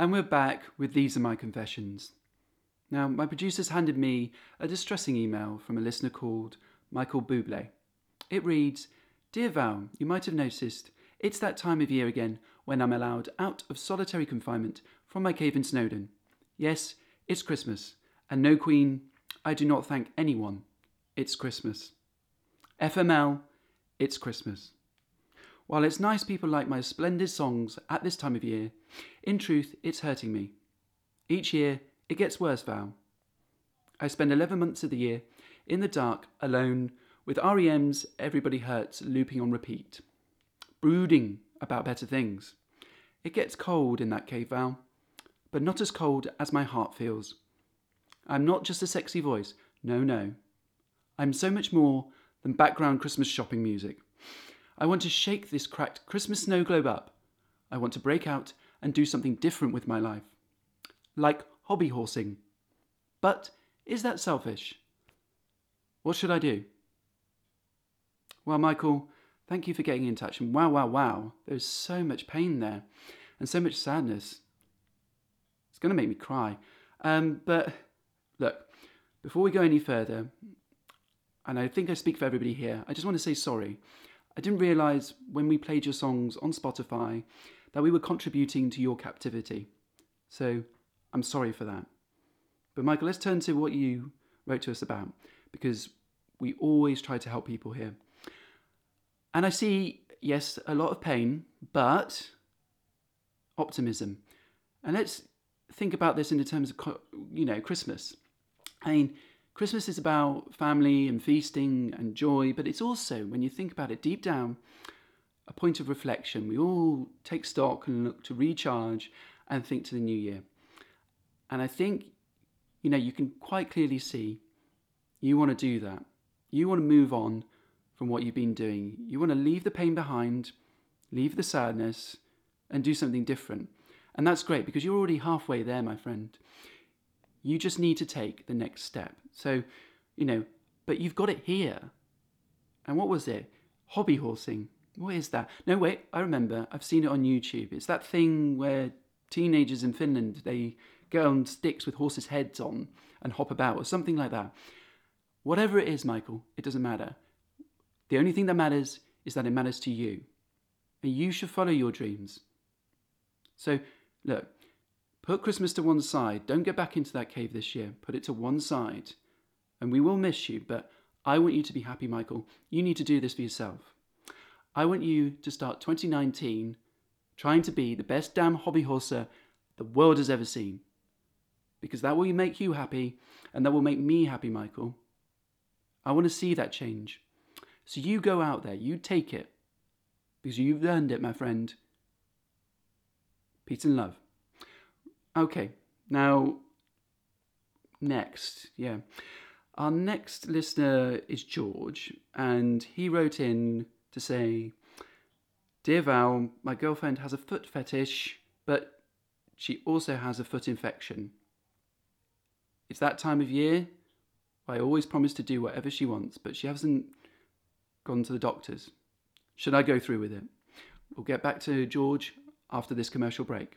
And we're back with These Are My Confessions. Now, my producers handed me a distressing email from a listener called Michael Bublé. It reads Dear Val, you might have noticed it's that time of year again when I'm allowed out of solitary confinement from my cave in Snowdon. Yes, it's Christmas, and no Queen, I do not thank anyone. It's Christmas. FML, it's Christmas. While it's nice people like my splendid songs at this time of year, in truth, it's hurting me. Each year, it gets worse, Val. I spend 11 months of the year in the dark, alone, with REM's Everybody Hurts looping on repeat, brooding about better things. It gets cold in that cave, Val, but not as cold as my heart feels. I'm not just a sexy voice, no, no. I'm so much more than background Christmas shopping music. I want to shake this cracked Christmas snow globe up. I want to break out and do something different with my life. Like hobby horsing. But is that selfish? What should I do? Well, Michael, thank you for getting in touch. And wow, wow, wow, there's so much pain there and so much sadness. It's going to make me cry. Um, but look, before we go any further, and I think I speak for everybody here, I just want to say sorry. I didn't realize when we played your songs on Spotify that we were contributing to your captivity. So I'm sorry for that. But Michael, let's turn to what you wrote to us about because we always try to help people here. And I see, yes, a lot of pain, but optimism. And let's think about this in the terms of, you know, Christmas. I mean, Christmas is about family and feasting and joy, but it's also, when you think about it deep down, a point of reflection. We all take stock and look to recharge and think to the new year. And I think, you know, you can quite clearly see you want to do that. You want to move on from what you've been doing. You want to leave the pain behind, leave the sadness, and do something different. And that's great because you're already halfway there, my friend. You just need to take the next step. So, you know, but you've got it here. And what was it? Hobby horsing. What is that? No, wait, I remember. I've seen it on YouTube. It's that thing where teenagers in Finland they go on sticks with horses' heads on and hop about, or something like that. Whatever it is, Michael, it doesn't matter. The only thing that matters is that it matters to you. And you should follow your dreams. So, look, Put Christmas to one side. Don't get back into that cave this year. Put it to one side. And we will miss you, but I want you to be happy, Michael. You need to do this for yourself. I want you to start 2019 trying to be the best damn hobby horser the world has ever seen. Because that will make you happy, and that will make me happy, Michael. I want to see that change. So you go out there, you take it, because you've earned it, my friend. Peace and love. Okay, now, next, yeah. Our next listener is George, and he wrote in to say, Dear Val, my girlfriend has a foot fetish, but she also has a foot infection. It's that time of year. I always promise to do whatever she wants, but she hasn't gone to the doctors. Should I go through with it? We'll get back to George after this commercial break.